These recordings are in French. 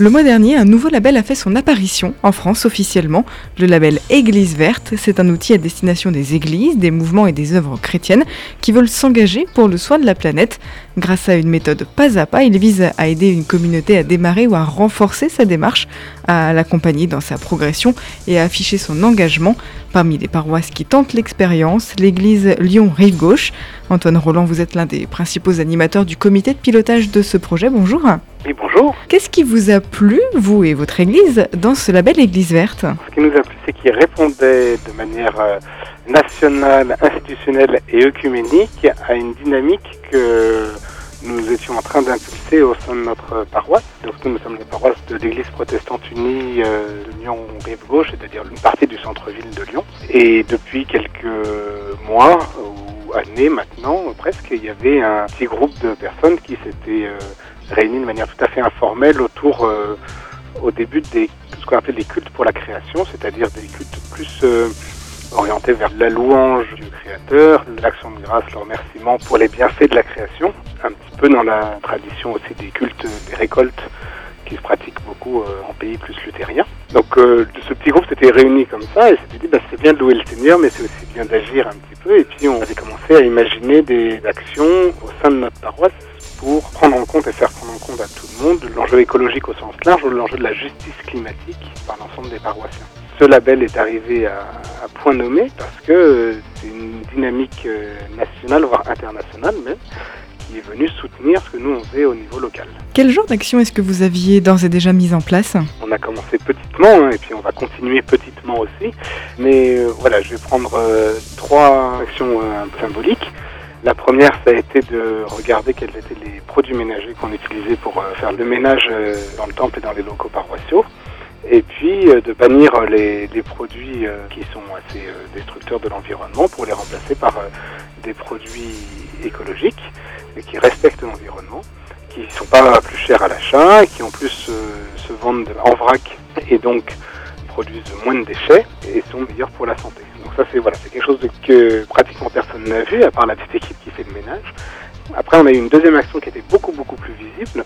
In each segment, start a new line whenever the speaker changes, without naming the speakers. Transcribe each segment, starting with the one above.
Le mois dernier, un nouveau label a fait son apparition en France officiellement, le label Église verte. C'est un outil à destination des églises, des mouvements et des œuvres chrétiennes qui veulent s'engager pour le soin de la planète. Grâce à une méthode pas à pas, il vise à aider une communauté à démarrer ou à renforcer sa démarche, à l'accompagner dans sa progression et à afficher son engagement. Parmi les paroisses qui tentent l'expérience, l'église Lyon-Rive Gauche. Antoine Roland, vous êtes l'un des principaux animateurs du comité de pilotage de ce projet. Bonjour.
Oui, bonjour.
Qu'est-ce qui vous a plu, vous et votre église, dans ce label Église verte?
Ce qui nous a plu, c'est qu'il répondait de manière euh, nationale, institutionnelle et œcuménique à une dynamique que nous étions en train d'impulser au sein de notre paroisse. Donc nous sommes la paroisse de l'Église protestante unie euh, de Lyon-Rive-Gauche, c'est-à-dire une partie du centre-ville de Lyon. Et depuis quelques mois ou années maintenant, presque, il y avait un petit groupe de personnes qui s'étaient euh, réunis de manière tout à fait informelle autour, euh, au début, de ce qu'on appelle les cultes pour la création, c'est-à-dire des cultes plus euh, orientés vers la louange du Créateur, l'action de grâce, le remerciement pour les bienfaits de la création, un petit peu dans la tradition aussi des cultes des récoltes qui se pratiquent beaucoup euh, en pays plus luthériens. Donc ce petit groupe s'était réuni comme ça et s'était dit bah, c'est bien de louer le Seigneur mais c'est aussi bien d'agir un petit peu et puis on avait commencé à imaginer des actions au sein de notre paroisse pour prendre en compte et faire prendre en compte à tout le monde l'enjeu écologique au sens large ou l'enjeu de la justice climatique par l'ensemble des paroissiens. Ce label est arrivé à, à point nommé parce que c'est une dynamique nationale, voire internationale même, qui est venue soutenir ce que nous on faisait au niveau local.
Quel genre d'action est-ce que vous aviez d'ores et déjà mis en place?
On a commencé petitement hein, et puis on va continuer petitement aussi. Mais euh, voilà, je vais prendre euh, trois actions euh, symboliques. La première, ça a été de regarder quels étaient les produits ménagers qu'on utilisait pour euh, faire le ménage euh, dans le temple et dans les locaux paroissiaux. Et puis euh, de bannir les, les produits qui sont assez destructeurs de l'environnement pour les remplacer par des produits écologiques et qui respectent l'environnement, qui ne sont pas plus chers à l'achat, qui en plus se vendent en vrac et donc produisent moins de déchets et sont meilleurs pour la santé. Donc ça c'est voilà, c'est quelque chose que pratiquement personne n'a vu à part la petite équipe qui fait le ménage. Après on a eu une deuxième action qui était beaucoup beaucoup plus visible.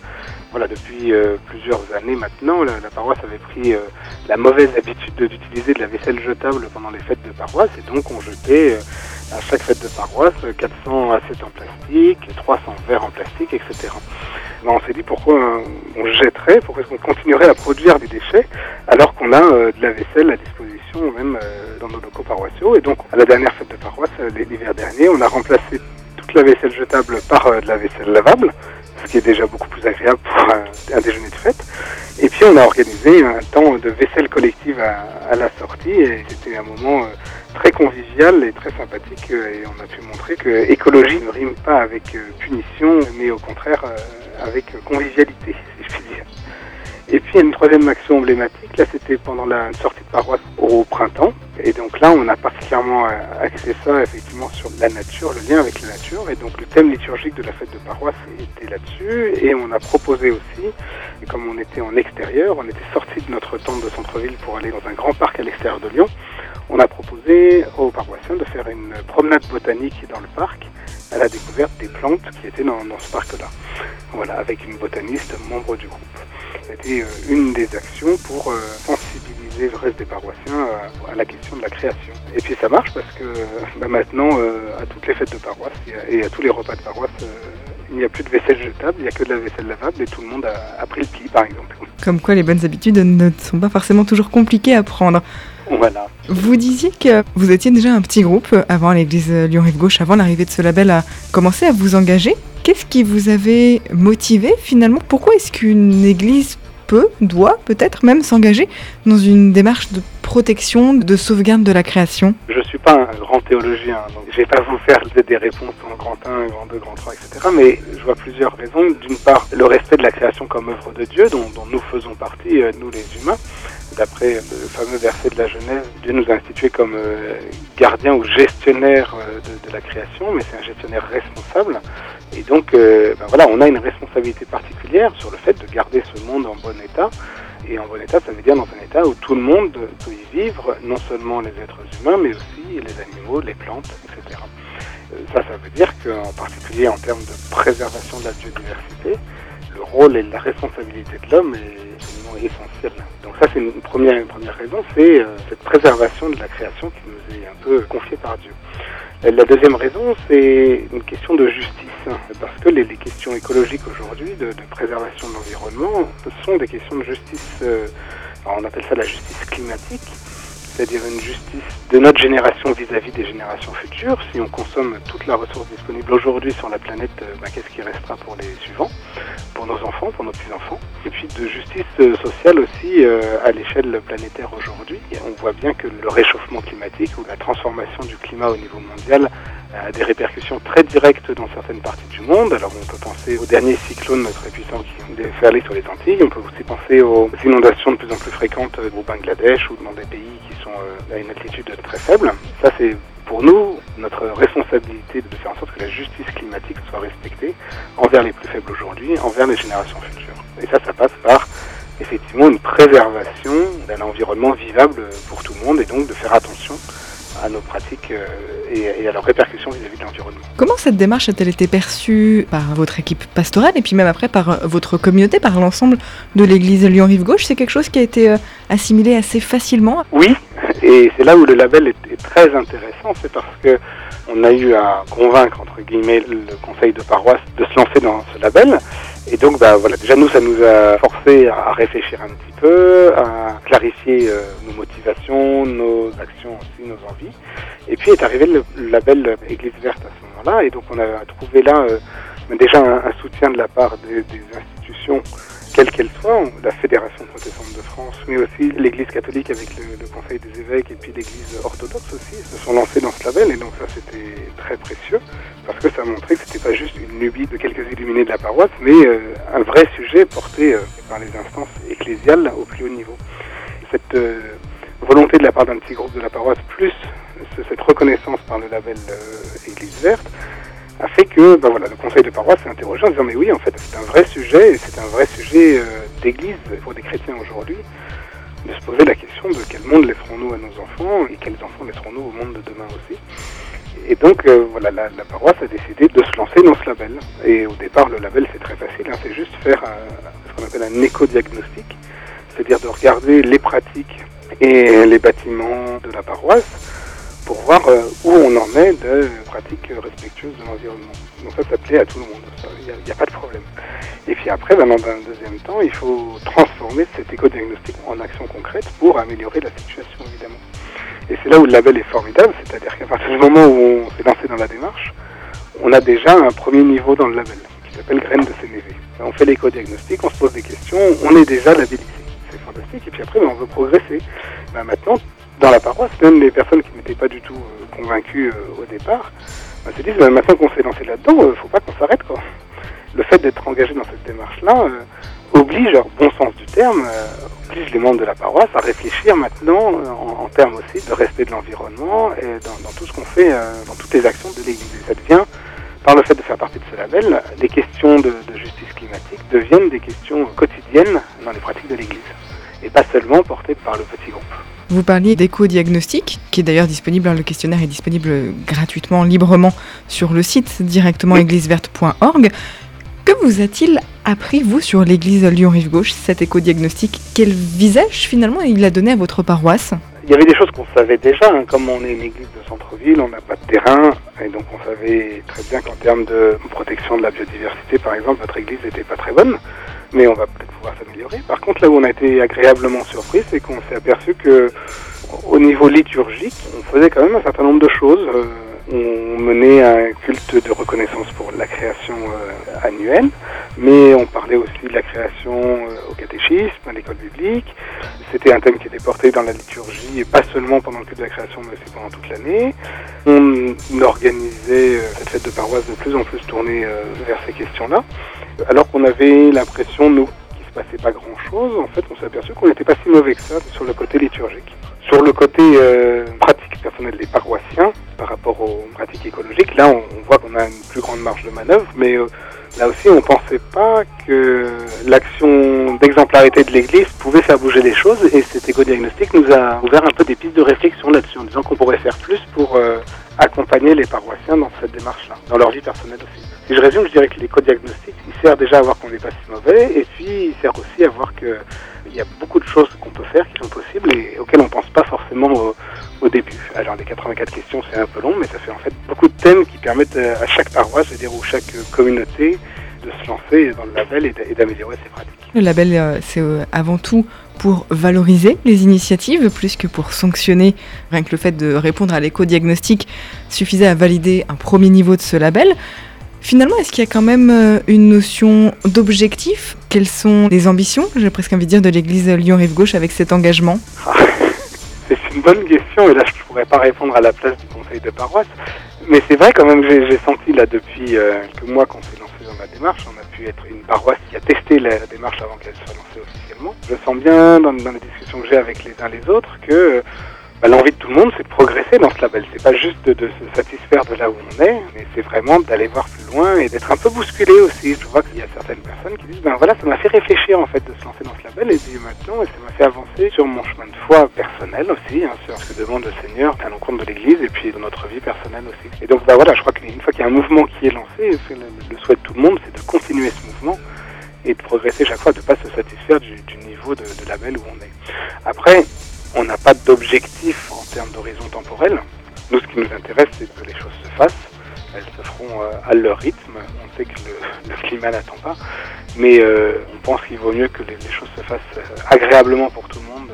Voilà, depuis euh, plusieurs années maintenant, la, paroisse avait pris euh, la mauvaise habitude d'utiliser de la vaisselle jetable pendant les fêtes de paroisse et donc on jetait euh, à chaque fête de paroisse 400 assiettes en plastique, 300 verres en plastique, etc. Ben, on s'est dit pourquoi on jetterait, pourquoi est-ce qu'on continuerait à produire des déchets alors qu'on a de la vaisselle à disposition même dans nos locaux paroissiaux? Et donc à la dernière fête de paroisse, l'hiver dernier, on a remplacé la vaisselle jetable par euh, de la vaisselle lavable, ce qui est déjà beaucoup plus agréable pour un, un déjeuner de fête. Et puis on a organisé un temps de vaisselle collective à, à la sortie et c'était un moment euh, très convivial et très sympathique et on a pu montrer que écologie ne rime pas avec punition mais au contraire avec convivialité si je puis dire. Et puis une troisième action emblématique, là c'était pendant la sortie de paroisse au printemps. Et donc là on a particulièrement axé ça effectivement sur la nature, le lien avec la nature. Et donc le thème liturgique de la fête de paroisse était là-dessus. Et on a proposé aussi, comme on était en extérieur, on était sorti de notre tente de centre-ville pour aller dans un grand parc à l'extérieur de Lyon. On a proposé aux paroissiens de faire une promenade botanique dans le parc à la découverte des plantes qui étaient dans ce parc-là. Voilà, avec une botaniste membre du groupe. C'était euh, une des actions pour euh, sensibiliser le reste des paroissiens à, la question de la création. Et puis ça marche parce que bah, maintenant, euh, à toutes les fêtes de paroisse et à, tous les repas de paroisse, il n'y a plus de vaisselle jetable, il n'y a que de la vaisselle lavable et tout le monde a, a pris le pli, par exemple.
Comme quoi les bonnes habitudes ne sont pas forcément toujours compliquées à prendre.
Voilà.
Vous disiez que vous étiez déjà un petit groupe avant l'église Lyon-Rive Gauche, avant l'arrivée de ce label, à commencer à vous engager. Qu'est-ce qui vous avait motivé finalement? Pourquoi est-ce qu'une église peut, doit peut-être même s'engager dans une démarche de protection, de sauvegarde de la création?
Je ne suis pas un grand théologien, donc je vais pas vous faire des réponses en grand 1, grand 2, grand 3, etc. Mais je vois plusieurs raisons. D'une part, le respect de la création comme œuvre de Dieu, dont, nous faisons partie, nous les humains. D'après le fameux verset de la Genèse, Dieu nous a institués comme euh, gardiens ou gestionnaires euh, de, la création, mais c'est un gestionnaire responsable. Et donc, euh, ben voilà, on a une responsabilité particulière sur le fait de garder ce monde en bon état. Et en bon état, ça veut dire dans un état où tout le monde peut y vivre, non seulement les êtres humains, mais aussi les animaux, les plantes, etc. Ça, ça veut dire qu'en particulier en termes de préservation de la biodiversité, le rôle et la responsabilité de l'homme est absolument essentiel. Donc ça, c'est une première, une première raison, c'est euh, cette préservation de la création qui nous est un peu confiée par Dieu. La deuxième raison, c'est une question de justice, parce que les, questions écologiques aujourd'hui, de, préservation de l'environnement, sont des questions de justice, euh, on appelle ça la justice climatique, c'est-à-dire une justice de notre génération vis-à-vis des générations futures. Si on consomme toute la ressource disponible aujourd'hui sur la planète, euh, bah, qu'est-ce qui restera pour les suivants, pour nos enfants, pour nos petits-enfants Et puis de justice euh, sociale aussi euh, à l'échelle planétaire aujourd'hui. On voit bien que le réchauffement climatique ou la transformation du climat au niveau mondial a des répercussions très directes dans certaines parties du monde. Alors on peut penser aux derniers cyclones très puissants qui ont déferlé sur les Antilles. On peut aussi penser aux inondations de plus en plus fréquentes au Bangladesh ou dans des pays qui sont à une altitude très faible. Ça c'est pour nous notre responsabilité de faire en sorte que la justice climatique soit respectée envers les plus faibles aujourd'hui, envers les générations futures. Et ça, ça passe par effectivement une préservation d'un environnement vivable pour tout le monde et donc de faire attention à nos pratiques euh, et, à leurs répercussions vis-à-vis de l'environnement.
Comment cette démarche a-t-elle été perçue par votre équipe pastorale et puis même après par votre communauté, par l'ensemble de l'église Lyon-Rive Gauche? C'est quelque chose qui a été euh, assimilé assez facilement?
Oui, et c'est là où le label est, très intéressant, c'est parce que on a eu à convaincre entre guillemets le conseil de paroisse de se lancer dans ce label. Et donc, bah, voilà, déjà nous, ça nous a forcé à réfléchir un petit peu, à clarifier euh, nos motivations, nos actions aussi, nos envies. Et puis est arrivé le, label Église verte à ce moment-là, et donc on a trouvé là euh, déjà un, soutien de la part des, des institutions quelle qu'elle soit, la Fédération protestante de France, mais aussi l'Église catholique avec le, Conseil des évêques et puis l'Église orthodoxe aussi, se sont lancés dans ce label et donc ça c'était très précieux parce que ça montrait que c'était pas juste une lubie de quelques illuminés de la paroisse, mais euh, un vrai sujet porté euh, par les instances ecclésiales au plus haut niveau. Cette euh, volonté de la part d'un petit groupe de la paroisse, plus cette reconnaissance par le label Église verte, a fait que ben voilà, le conseil de paroisse s'est interrogé en disant mais oui en fait c'est un vrai sujet, c'est un vrai sujet euh, d'église pour des chrétiens aujourd'hui, de se poser la question de quel monde laisserons-nous à nos enfants et quels enfants laisserons-nous au monde de demain aussi. Et donc euh, voilà, la, paroisse a décidé de se lancer dans ce label. Et au départ le label c'est très facile, hein, c'est juste faire ce qu'on appelle un éco-diagnostic, c'est-à-dire de regarder les pratiques et les bâtiments de la paroisse pour voir euh, où on en est de pratiques respectueuses de l'environnement. Donc ça, ça plaît à tout le monde, il n'y a, pas de problème. Et puis après, ben, dans un deuxième temps, il faut transformer cet éco-diagnostic en action concrète pour améliorer la situation, évidemment. Et c'est là où le label est formidable, c'est-à-dire qu'à partir du moment où on s'est lancé dans la démarche, on a déjà un premier niveau dans le label, qui s'appelle graines de CNV. On fait l'éco-diagnostic, on se pose des questions, on est déjà labellisé. C'est fantastique. Et puis après, ben, on veut progresser. Ben, maintenant, dans la paroisse, même les personnes qui n'étaient pas du tout euh, convaincues euh, au départ, bah, se disent, bah, maintenant qu'on s'est lancé là-dedans, il euh, ne faut pas qu'on s'arrête. Le fait d'être engagé dans cette démarche-là oblige, alors bon sens du terme, oblige les membres de la paroisse à réfléchir maintenant en, termes aussi de respect de l'environnement et dans, tout ce qu'on fait, dans toutes les actions de l'Église. Ça devient, par le fait de faire partie de ce label, les questions de, de justice climatique deviennent des questions quotidiennes dans les pratiques de l'Église et pas seulement portées par le petit groupe.
Vous parliez d'éco-diagnostic, qui est d'ailleurs disponible, hein, le questionnaire est disponible gratuitement, librement sur le site directement égliseverte.org. Que vous a-t-il appris, vous, sur l'église Lyon-Rive Gauche, cet éco-diagnostic Quel visage, finalement, il a donné à votre paroisse?
Il y avait des choses qu'on savait déjà. Hein. Comme on est une église de centre-ville, on n'a pas de terrain. Et donc, on savait très bien qu'en termes de protection de la biodiversité, par exemple, notre église n'était pas très bonne mais on va peut-être pouvoir s'améliorer. Par contre, là où on a été agréablement surpris, c'est qu'on s'est aperçu que au niveau liturgique, on faisait quand même un certain nombre de choses. Euh, on menait un culte de reconnaissance pour la création euh, annuelle, mais on parlait aussi de la création euh, au catéchisme, à l'école biblique. C'était un thème qui était porté dans la liturgie, et pas seulement pendant le culte de la création, mais aussi pendant toute l'année. On organisait cette fête de paroisse de plus en plus tournée vers ces questions-là. Alors qu'on avait l'impression, nous, qu'il se passait pas grand-chose, en fait, on s'est aperçu qu'on n'était pas si mauvais que ça sur le côté liturgique. Sur le côté euh, pratique personnelle des paroissiens, par rapport aux pratiques écologiques, là, on, voit qu'on a une plus grande marge de manœuvre, mais euh, là aussi, on ne pensait pas que l'action d'exemplarité de l'Église pouvait faire bouger les choses et cet éco-diagnostic nous a ouvert un peu des pistes de réflexion là-dessus en disant qu'on pourrait faire plus pour euh, accompagner les paroissiens dans cette démarche-là, dans leur vie personnelle aussi. Si je résume, je dirais que l'éco-diagnostic, il sert déjà à voir qu'on n'est pas si mauvais et puis il sert aussi à voir qu'il y a beaucoup de choses qu'on peut faire qui sont possibles et auxquelles on ne pense pas forcément au début. Alors les 84 questions, c'est un peu long, mais ça fait en fait beaucoup de thèmes qui permettent à chaque paroisse, je veux dire, ou chaque communauté de se lancer dans le label et d'améliorer ses pratiques.
Le label, euh, c'est euh, avant tout pour valoriser les initiatives plus que pour sanctionner. Rien que le fait de répondre à l'éco-diagnostic suffisait à valider un premier niveau de ce label. Finalement, est-ce qu'il y a quand même euh, une notion d'objectif? Quelles sont les ambitions, j'ai presque envie de dire, de l'église Lyon-Rive-Gauche avec cet engagement
C'est bonne question et là je ne pourrais pas répondre à la place du conseil de paroisse. Mais c'est vrai quand même que j'ai senti là depuis quelques mois qu'on s'est lancé dans la démarche. On a pu être une paroisse qui a testé la, démarche avant qu'elle soit lancée officiellement. Je sens bien dans, dans les discussions que j'ai avec les uns les autres que bah, l'envie de tout le monde, c'est de progresser dans ce label. C'est pas juste de, se satisfaire de là où on est, mais c'est vraiment d'aller voir plus loin et d'être un peu bousculé aussi. Je vois qu'il y a certaines personnes qui disent, ben voilà, ça m'a fait réfléchir en fait de se lancer dans ce label et puis maintenant, et ça m'a fait avancer sur mon chemin de foi personnel aussi, hein, sur ce que demande le Seigneur à l'encontre de l'Église et puis de notre vie personnelle aussi. Et donc, bah voilà, je crois qu'une fois qu'il y a un mouvement qui est lancé, le, souhait de tout le monde, c'est de continuer ce mouvement et de progresser chaque fois, de ne pas se satisfaire du, niveau de label où on est. Après, on n'a pas d'objectif en termes d'horizon temporel. Nous, ce qui nous intéresse, c'est que les choses se fassent. Elles se feront euh, à leur rythme. On sait que le, climat n'attend pas. Mais euh, on pense qu'il vaut mieux que les, choses se fassent euh, agréablement pour tout le monde,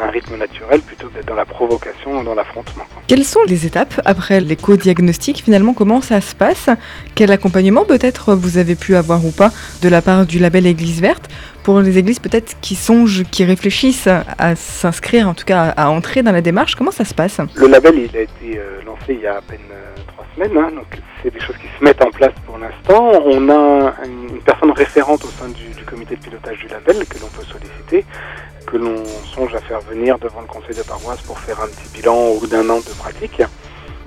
un rythme naturel, plutôt que d'être dans la provocation ou dans l'affrontement.
Quelles sont les étapes après l'éco-diagnostic Finalement, comment ça se passe? Quel accompagnement peut-être vous avez pu avoir ou pas de la part du label Église verte pour les églises peut-être qui songent, qui réfléchissent à s'inscrire, en tout cas à entrer dans la démarche, comment ça se passe?
Le label, il a été euh, lancé il y a à peine euh, trois semaines, hein, donc c'est des choses qui se mettent en place pour l'instant. On a une personne référente au sein du, du comité de pilotage du label que l'on peut solliciter, que l'on songe à faire venir devant le conseil de paroisse pour faire un petit bilan au bout d'un an de pratique.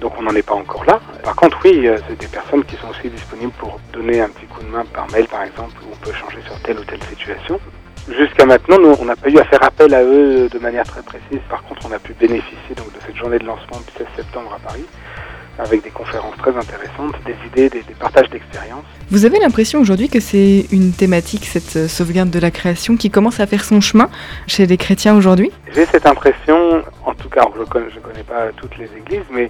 Donc on n'en est pas encore là. Par contre, oui, euh, c'est des personnes qui sont aussi disponibles pour donner un petit coup de main par mail, par exemple, où on peut changer sur telle ou telle situation. Jusqu'à maintenant, nous, on n'a pas eu à faire appel à eux de manière très précise. Par contre, on a pu bénéficier donc de cette journée de lancement du 16 septembre à Paris, avec des conférences très intéressantes, des idées, des, des partages d'expériences.
Vous avez l'impression aujourd'hui que c'est une thématique, cette sauvegarde de la création, qui commence à faire son chemin chez les chrétiens aujourd'hui?
J'ai cette impression, tout cas, je ne connais, pas toutes les églises, mais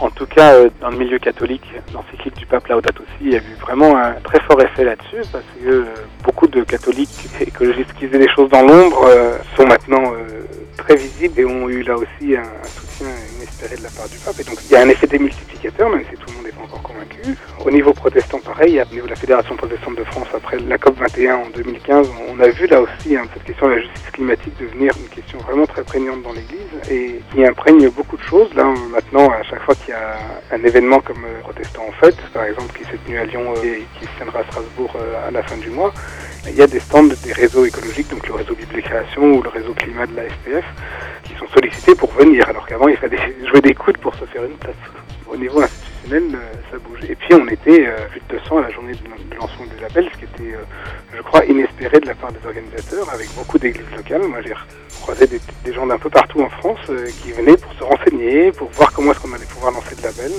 en tout cas, euh, dans le milieu catholique, l'encyclique du pape Laudato Si, il y a eu vraiment un très fort effet là-dessus, parce que euh, beaucoup de catholiques écologistes qui faisaient des choses dans l'ombre euh, sont maintenant très visibles et ont eu là aussi un, un, soutien inespéré de la part du pape. Et donc il y a un effet démultiplicateur, même si tout le monde n'est pas encore convaincu. Au niveau protestant, pareil, au niveau de la Fédération protestante de France, après la COP 21 en 2015, on a vu là aussi hein, cette question de la justice climatique devenir une question vraiment très prégnante dans l'Église qui imprègne beaucoup de choses. Là, maintenant, à chaque fois qu'il y a un événement comme euh, Protestant en fête, par exemple, qui s'est tenu à Lyon euh, et qui se tiendra à Strasbourg euh, à la fin du mois, il y a des stands des réseaux écologiques, donc le réseau Bible Création ou le réseau Climat de la SPF, qui sont sollicités pour venir, alors qu'avant il fallait jouer des coudes pour se faire une place. Au niveau institutionnel, ça bouge. Et puis on était euh, plus de 200 à la journée de, de lancement du label, ce qui était, euh, je crois, inespéré de la part des organisateurs, avec beaucoup d'églises locales. Moi j'ai croisé des, des gens d'un peu partout en France euh, qui venaient pour se renseigner, pour voir comment est-ce qu'on allait pouvoir lancer le label.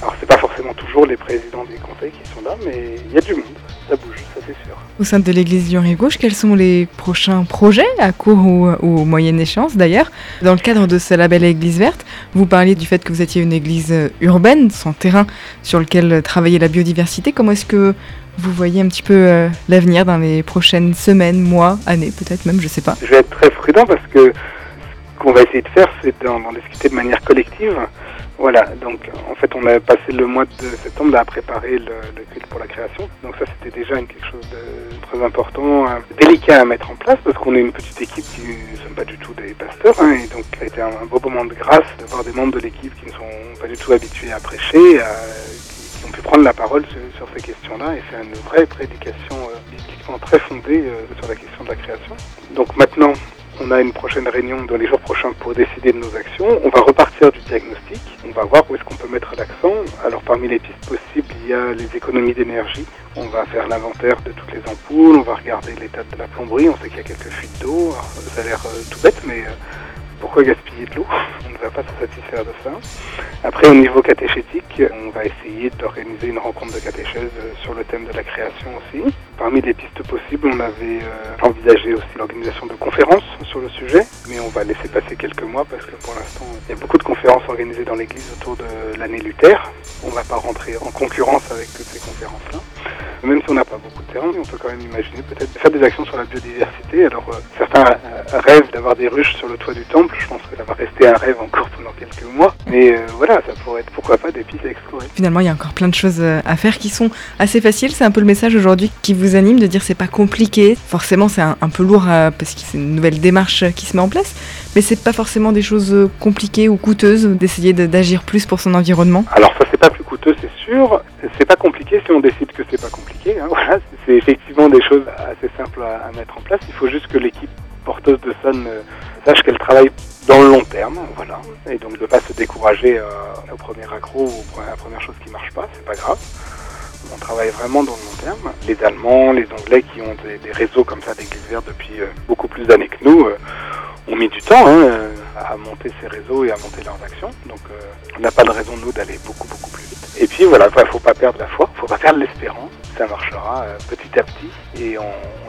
Alors c'est pas forcément toujours les présidents des conseils qui sont là, mais il y a du monde, ça bouge, ça c'est sûr.
Au sein de l'église Rive Gauche, quels sont les prochains projets à court ou, ou moyenne échéance d'ailleurs Dans le cadre de ce label Église verte, vous parliez du fait que vous étiez une église urbaine, sans terrain sur lequel travailler la biodiversité. Comment est-ce que vous voyez un petit peu euh, l'avenir dans les prochaines semaines, mois, années peut-être même, je sais pas
Je vais être très prudent parce que qu'on va essayer de faire, c'est d'en discuter de manière collective. Voilà, donc en fait on a passé le mois de septembre à préparer le, le pour la création. Donc ça c'était déjà une, quelque chose de très important, euh, délicat à mettre en place parce qu'on est une petite équipe qui ne sommes pas du tout des pasteurs. Hein, et donc ça a été un, beau moment de grâce de voir des membres de l'équipe qui ne sont pas du tout habitués à prêcher, à, qui, qui, ont pu prendre la parole sur, sur ces questions-là et faire une vraie prédication euh, bibliquement très fondée euh, sur la question de la création. Donc maintenant On a une prochaine réunion dans les jours prochains pour décider de nos actions. On va repartir du diagnostic. On va voir où est-ce qu'on peut mettre l'accent. Alors parmi les pistes possibles, il y a les économies d'énergie. On va faire l'inventaire de toutes les ampoules, on va regarder l'état de la plomberie. On sait qu'il y a quelques fuites d'eau. Ça a l'air euh, tout bête, mais euh, pourquoi gaspiller de l'eau On ne va pas se satisfaire de ça. Après, au niveau catéchétique, on va essayer d'organiser une rencontre de catéchèse sur le thème de la création aussi. Parmi les pistes possibles, on avait euh, envisagé aussi l'organisation de conférences sur le sujet, mais on va laisser passer quelques mois parce que pour l'instant, il y a beaucoup de conférences organisées dans l'Église autour de l'année Luther. On ne va pas rentrer en concurrence avec toutes ces conférences-là. Même si on n'a pas beaucoup de terrain, on peut quand même imaginer peut-être faire des actions sur la biodiversité. Alors euh, certains euh, rêvent d'avoir des ruches sur le toit du temple. Je pense que ça va rester un rêve encore pendant quelques mois. Mais euh, voilà, ça pourrait être pourquoi pas des pistes à explorer.
Finalement, il y a encore plein de choses à faire qui sont assez faciles. C'est un peu le message aujourd'hui qui vous anime de dire c'est pas compliqué. Forcément, c'est un, peu lourd parce que c'est une nouvelle démarche qui se met en place. Mais c'est pas forcément des choses compliquées ou coûteuses d'essayer d'agir plus pour son environnement.
Alors ça, c'est pas plus coûteux, c'est sûr. C'est pas compliqué à, mettre en place. Il faut juste que l'équipe porteuse de Sun euh, sache qu'elle travaille dans le long terme, voilà, et donc de pas se décourager euh, au premier accro ou à la première chose qui marche pas, c'est pas grave. On travaille vraiment dans le long terme. Les Allemands, les Anglais qui ont des, réseaux comme ça d'église vertes depuis euh, beaucoup plus d'années que nous ont mis du temps hein, à monter ces réseaux et à monter leurs actions. Donc on n'a pas de raison nous d'aller beaucoup beaucoup plus vite. Et puis voilà, il faut pas perdre la foi, faut pas perdre l'espérance ça marchera petit à petit et on,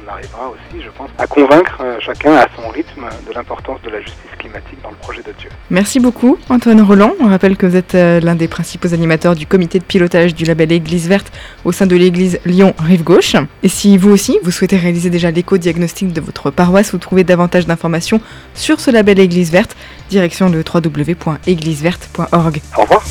arrivera aussi, je pense, à convaincre euh, chacun à son rythme de l'importance de la justice climatique dans le projet de Dieu.
Merci beaucoup Antoine Roland. On rappelle que vous êtes euh, l'un des principaux animateurs du comité de pilotage du label Église verte au sein de l'église Lyon Rive Gauche. Et si vous aussi, vous souhaitez réaliser déjà l'éco-diagnostic de votre paroisse ou trouver davantage d'informations sur ce label Église verte, direction le www.égliseverte.org.
Au revoir.